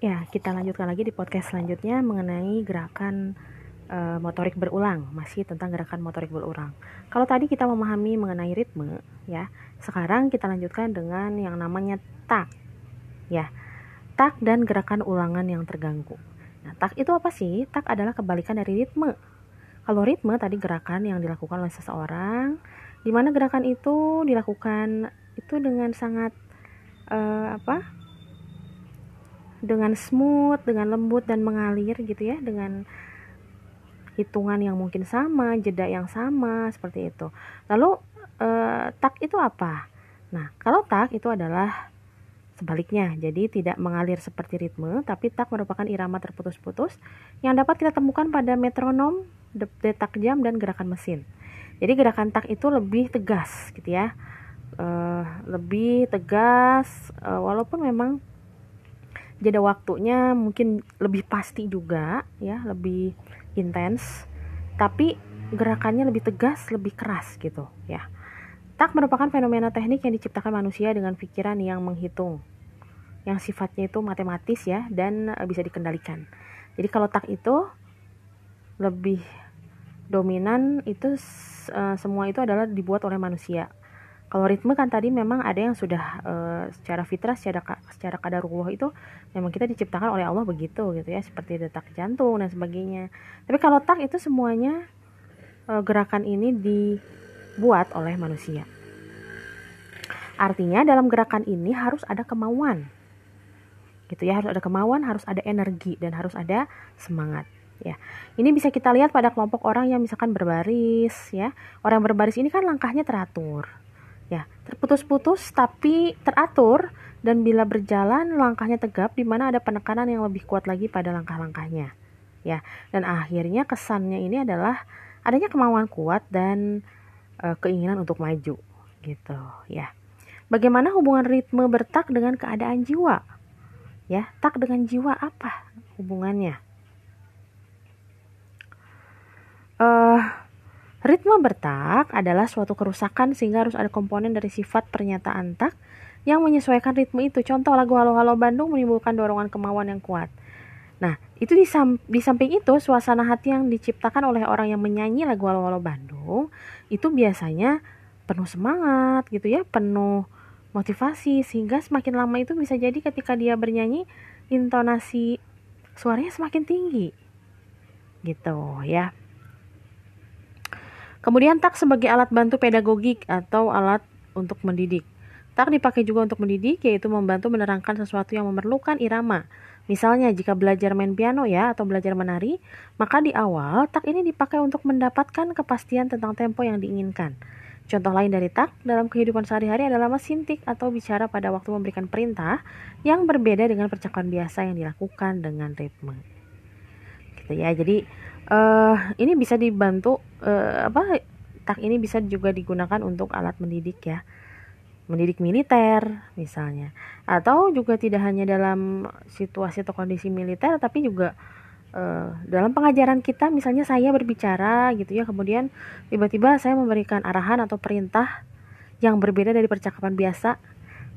Ya, kita lanjutkan lagi di podcast selanjutnya mengenai gerakan e, motorik berulang, masih tentang gerakan motorik berulang. Kalau tadi kita memahami mengenai ritme, ya, sekarang kita lanjutkan dengan yang namanya tak. Ya, tak dan gerakan ulangan yang terganggu. Nah, tak itu apa sih? Tak adalah kebalikan dari ritme. Kalau ritme tadi gerakan yang dilakukan oleh seseorang, di mana gerakan itu dilakukan itu dengan sangat uh, apa? Dengan smooth, dengan lembut dan mengalir gitu ya, dengan hitungan yang mungkin sama, jeda yang sama seperti itu. Lalu eh, tak itu apa? Nah, kalau tak itu adalah sebaliknya. Jadi tidak mengalir seperti ritme, tapi tak merupakan irama terputus-putus yang dapat kita temukan pada metronom, detak jam dan gerakan mesin. Jadi gerakan tak itu lebih tegas gitu ya. Uh, lebih tegas uh, walaupun memang jeda waktunya mungkin lebih pasti juga ya lebih intens. Tapi gerakannya lebih tegas lebih keras gitu ya. Tak merupakan fenomena teknik yang diciptakan manusia dengan pikiran yang menghitung. Yang sifatnya itu matematis ya dan e, bisa dikendalikan. Jadi kalau tak itu lebih dominan itu uh, semua itu adalah dibuat oleh manusia kalau ritme kan tadi memang ada yang sudah uh, secara fitrah secara secara kadarullah itu memang kita diciptakan oleh Allah begitu gitu ya. Seperti detak jantung dan sebagainya. Tapi kalau tak itu semuanya uh, gerakan ini dibuat oleh manusia. Artinya dalam gerakan ini harus ada kemauan. Gitu ya harus ada kemauan harus ada energi dan harus ada semangat ya. Ini bisa kita lihat pada kelompok orang yang misalkan berbaris ya. Orang berbaris ini kan langkahnya teratur ya terputus-putus tapi teratur dan bila berjalan langkahnya tegap di mana ada penekanan yang lebih kuat lagi pada langkah-langkahnya. Ya dan akhirnya kesannya ini adalah adanya kemauan kuat dan e, keinginan untuk maju gitu ya. Bagaimana hubungan ritme bertak dengan keadaan jiwa? Ya tak dengan jiwa apa hubungannya? Uh, Ritme bertak adalah suatu kerusakan sehingga harus ada komponen dari sifat pernyataan tak yang menyesuaikan ritme itu. Contoh lagu Halo Halo Bandung menimbulkan dorongan kemauan yang kuat. Nah, itu di, sam di samping itu suasana hati yang diciptakan oleh orang yang menyanyi lagu Halo Halo Bandung itu biasanya penuh semangat gitu ya, penuh motivasi sehingga semakin lama itu bisa jadi ketika dia bernyanyi intonasi suaranya semakin tinggi. Gitu ya. Kemudian tak sebagai alat bantu pedagogik atau alat untuk mendidik. Tak dipakai juga untuk mendidik, yaitu membantu menerangkan sesuatu yang memerlukan irama. Misalnya, jika belajar main piano ya, atau belajar menari, maka di awal tak ini dipakai untuk mendapatkan kepastian tentang tempo yang diinginkan. Contoh lain dari tak dalam kehidupan sehari-hari adalah mesin tik atau bicara pada waktu memberikan perintah yang berbeda dengan percakapan biasa yang dilakukan dengan ritme. Gitu ya. Jadi uh, ini bisa dibantu uh, apa tak ini bisa juga digunakan untuk alat mendidik ya. Mendidik militer misalnya. Atau juga tidak hanya dalam situasi atau kondisi militer tapi juga uh, dalam pengajaran kita misalnya saya berbicara gitu ya kemudian tiba-tiba saya memberikan arahan atau perintah yang berbeda dari percakapan biasa.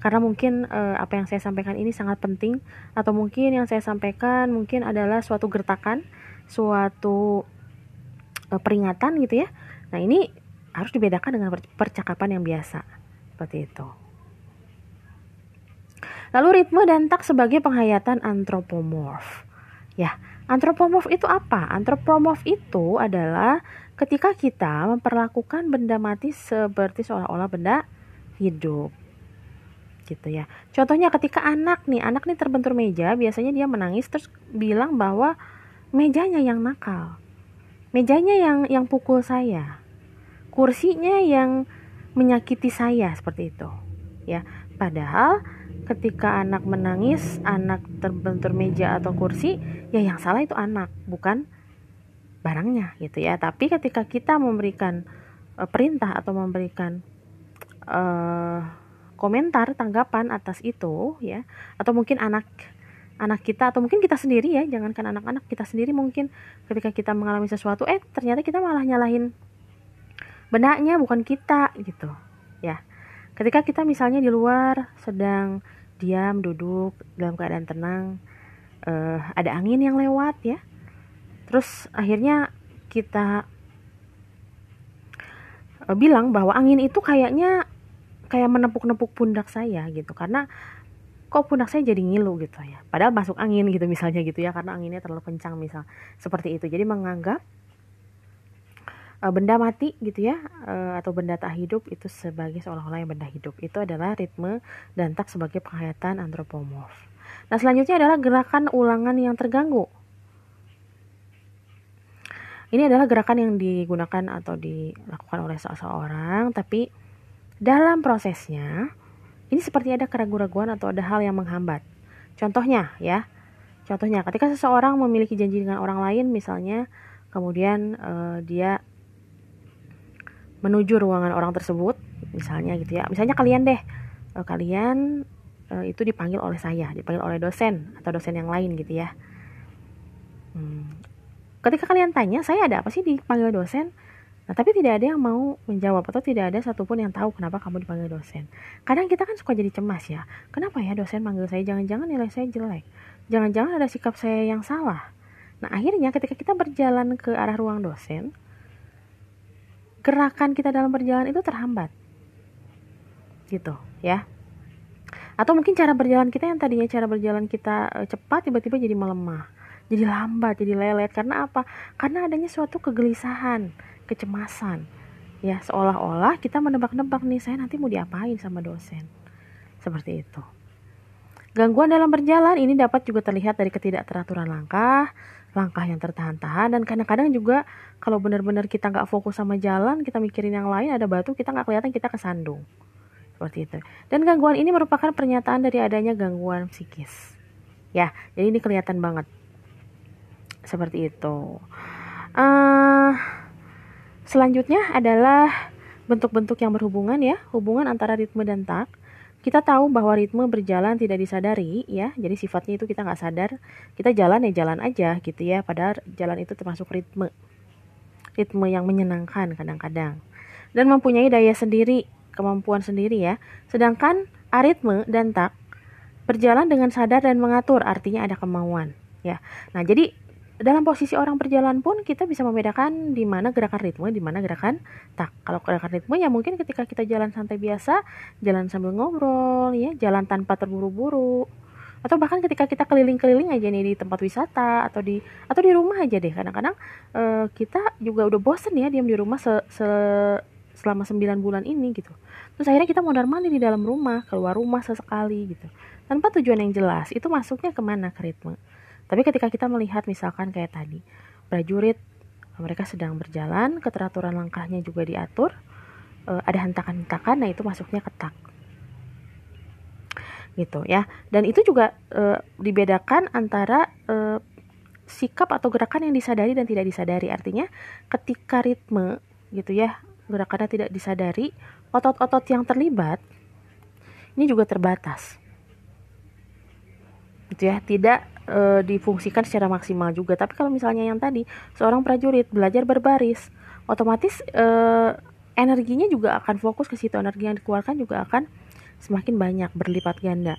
Karena mungkin uh, apa yang saya sampaikan ini sangat penting atau mungkin yang saya sampaikan mungkin adalah suatu gertakan suatu uh, peringatan gitu ya. Nah, ini harus dibedakan dengan percakapan yang biasa. Seperti itu. Lalu ritme dan tak sebagai penghayatan antropomorf. Ya, antropomorf itu apa? Antropomorf itu adalah ketika kita memperlakukan benda mati seperti seolah-olah benda hidup gitu ya. Contohnya ketika anak nih, anak nih terbentur meja, biasanya dia menangis terus bilang bahwa mejanya yang nakal. Mejanya yang yang pukul saya. Kursinya yang menyakiti saya seperti itu. Ya padahal ketika anak menangis anak terbentur meja atau kursi ya yang salah itu anak bukan barangnya gitu ya. Tapi ketika kita memberikan uh, perintah atau memberikan uh, komentar tanggapan atas itu ya atau mungkin anak anak kita atau mungkin kita sendiri ya jangankan anak-anak kita sendiri mungkin ketika kita mengalami sesuatu eh ternyata kita malah nyalahin benaknya bukan kita gitu. Ya ketika kita misalnya di luar sedang diam duduk dalam keadaan tenang uh, ada angin yang lewat ya terus akhirnya kita uh, bilang bahwa angin itu kayaknya kayak menepuk-nepuk pundak saya gitu. Karena kok pundak saya jadi ngilu gitu ya. Padahal masuk angin gitu misalnya gitu ya karena anginnya terlalu kencang misal seperti itu. Jadi menganggap uh, benda mati gitu ya uh, atau benda tak hidup itu sebagai seolah-olah yang benda hidup. Itu adalah ritme dan tak sebagai penghayatan antropomorf. Nah selanjutnya adalah gerakan ulangan yang terganggu. Ini adalah gerakan yang digunakan atau dilakukan oleh seseorang tapi dalam prosesnya ini seperti ada keraguan-raguan atau ada hal yang menghambat. Contohnya ya, contohnya ketika seseorang memiliki janji dengan orang lain misalnya, kemudian uh, dia menuju ruangan orang tersebut, misalnya gitu ya, misalnya kalian deh, uh, kalian uh, itu dipanggil oleh saya, dipanggil oleh dosen atau dosen yang lain gitu ya. Hmm. Ketika kalian tanya, saya ada apa sih dipanggil dosen? Nah, tapi tidak ada yang mau menjawab atau tidak ada satupun yang tahu kenapa kamu dipanggil dosen. Kadang kita kan suka jadi cemas ya. Kenapa ya dosen manggil saya? Jangan-jangan nilai saya jelek. Jangan-jangan ada sikap saya yang salah. Nah, akhirnya ketika kita berjalan ke arah ruang dosen, gerakan kita dalam berjalan itu terhambat. Gitu, ya. Atau mungkin cara berjalan kita yang tadinya cara berjalan kita eh, cepat tiba-tiba jadi melemah, jadi lambat, jadi lelet karena apa? Karena adanya suatu kegelisahan kecemasan. Ya seolah-olah kita menebak-nebak nih saya nanti mau diapain sama dosen? Seperti itu. Gangguan dalam berjalan ini dapat juga terlihat dari ketidakteraturan langkah langkah yang tertahan-tahan dan kadang-kadang juga kalau benar-benar kita nggak fokus sama jalan kita mikirin yang lain ada batu kita nggak kelihatan kita kesandung. Seperti itu. Dan gangguan ini merupakan pernyataan dari adanya gangguan psikis. Ya jadi ini kelihatan banget. Seperti itu. Uh, Selanjutnya adalah bentuk-bentuk yang berhubungan ya, hubungan antara ritme dan tak. Kita tahu bahwa ritme berjalan tidak disadari ya, jadi sifatnya itu kita nggak sadar. Kita jalan ya jalan aja gitu ya, padahal jalan itu termasuk ritme. Ritme yang menyenangkan kadang-kadang. Dan mempunyai daya sendiri, kemampuan sendiri ya. Sedangkan aritme dan tak berjalan dengan sadar dan mengatur, artinya ada kemauan ya. Nah, jadi dalam posisi orang berjalan pun kita bisa membedakan di mana gerakan ritme, di mana gerakan tak. Kalau gerakan ritme ya mungkin ketika kita jalan santai biasa, jalan sambil ngobrol ya, jalan tanpa terburu-buru. Atau bahkan ketika kita keliling-keliling aja nih di tempat wisata atau di atau di rumah aja deh. Kadang-kadang uh, kita juga udah bosen ya diam di rumah se, se selama 9 bulan ini gitu. Terus akhirnya kita mondar mandir di dalam rumah, keluar rumah sesekali gitu. Tanpa tujuan yang jelas, itu masuknya ke mana ke ritme? Tapi ketika kita melihat misalkan kayak tadi, prajurit mereka sedang berjalan, keteraturan langkahnya juga diatur, e, ada hentakan-hentakan, nah itu masuknya ketak. Gitu ya. Dan itu juga e, dibedakan antara e, sikap atau gerakan yang disadari dan tidak disadari. Artinya ketika ritme gitu ya, gerakannya tidak disadari, otot-otot yang terlibat ini juga terbatas. Gitu ya, tidak e, difungsikan secara maksimal juga. Tapi kalau misalnya yang tadi seorang prajurit belajar berbaris, otomatis e, energinya juga akan fokus ke situ. Energi yang dikeluarkan juga akan semakin banyak, berlipat ganda.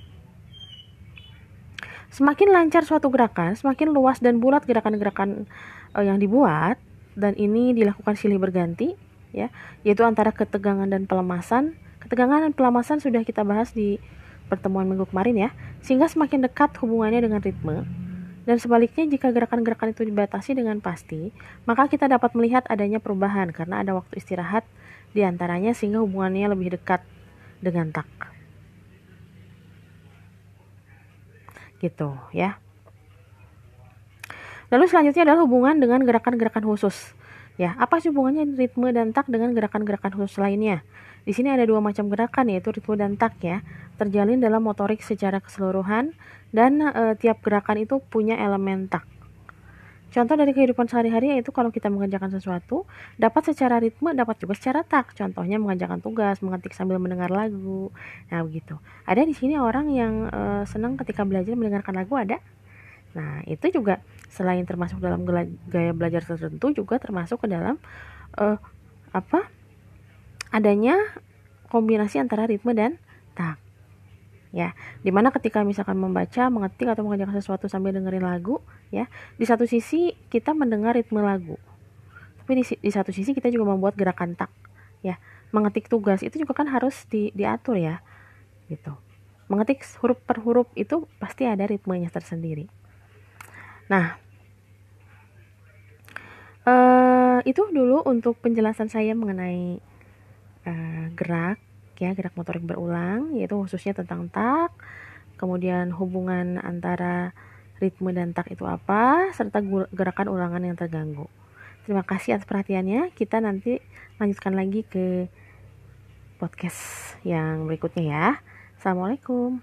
Semakin lancar suatu gerakan, semakin luas dan bulat gerakan-gerakan e, yang dibuat dan ini dilakukan silih berganti ya, yaitu antara ketegangan dan pelemasan. Ketegangan dan pelemasan sudah kita bahas di pertemuan minggu kemarin ya, sehingga semakin dekat hubungannya dengan ritme. Dan sebaliknya jika gerakan-gerakan itu dibatasi dengan pasti, maka kita dapat melihat adanya perubahan karena ada waktu istirahat di antaranya sehingga hubungannya lebih dekat dengan tak. Gitu ya. Lalu selanjutnya adalah hubungan dengan gerakan-gerakan khusus. Ya, apa sih hubungannya ritme dan tak dengan gerakan-gerakan khusus lainnya? Di sini ada dua macam gerakan yaitu ritme dan tak ya, terjalin dalam motorik secara keseluruhan dan e, tiap gerakan itu punya elemen tak. Contoh dari kehidupan sehari-hari yaitu kalau kita mengerjakan sesuatu dapat secara ritme, dapat juga secara tak. Contohnya mengerjakan tugas, mengetik sambil mendengar lagu. Nah, begitu. Ada di sini orang yang e, senang ketika belajar mendengarkan lagu ada. Nah, itu juga selain termasuk dalam gaya belajar tertentu juga termasuk ke dalam e, apa? adanya kombinasi antara ritme dan tak ya di mana ketika misalkan membaca mengetik atau mengerjakan sesuatu sambil dengerin lagu ya di satu sisi kita mendengar ritme lagu tapi di, di satu sisi kita juga membuat gerakan tak ya mengetik tugas itu juga kan harus di, diatur ya gitu. Mengetik huruf per huruf itu pasti ada ritmenya tersendiri nah uh, itu dulu untuk penjelasan saya mengenai uh, gerak ya gerak motorik berulang yaitu khususnya tentang tak kemudian hubungan antara ritme dan tak itu apa serta gerakan ulangan yang terganggu. Terima kasih atas perhatiannya. Kita nanti lanjutkan lagi ke podcast yang berikutnya ya. Assalamualaikum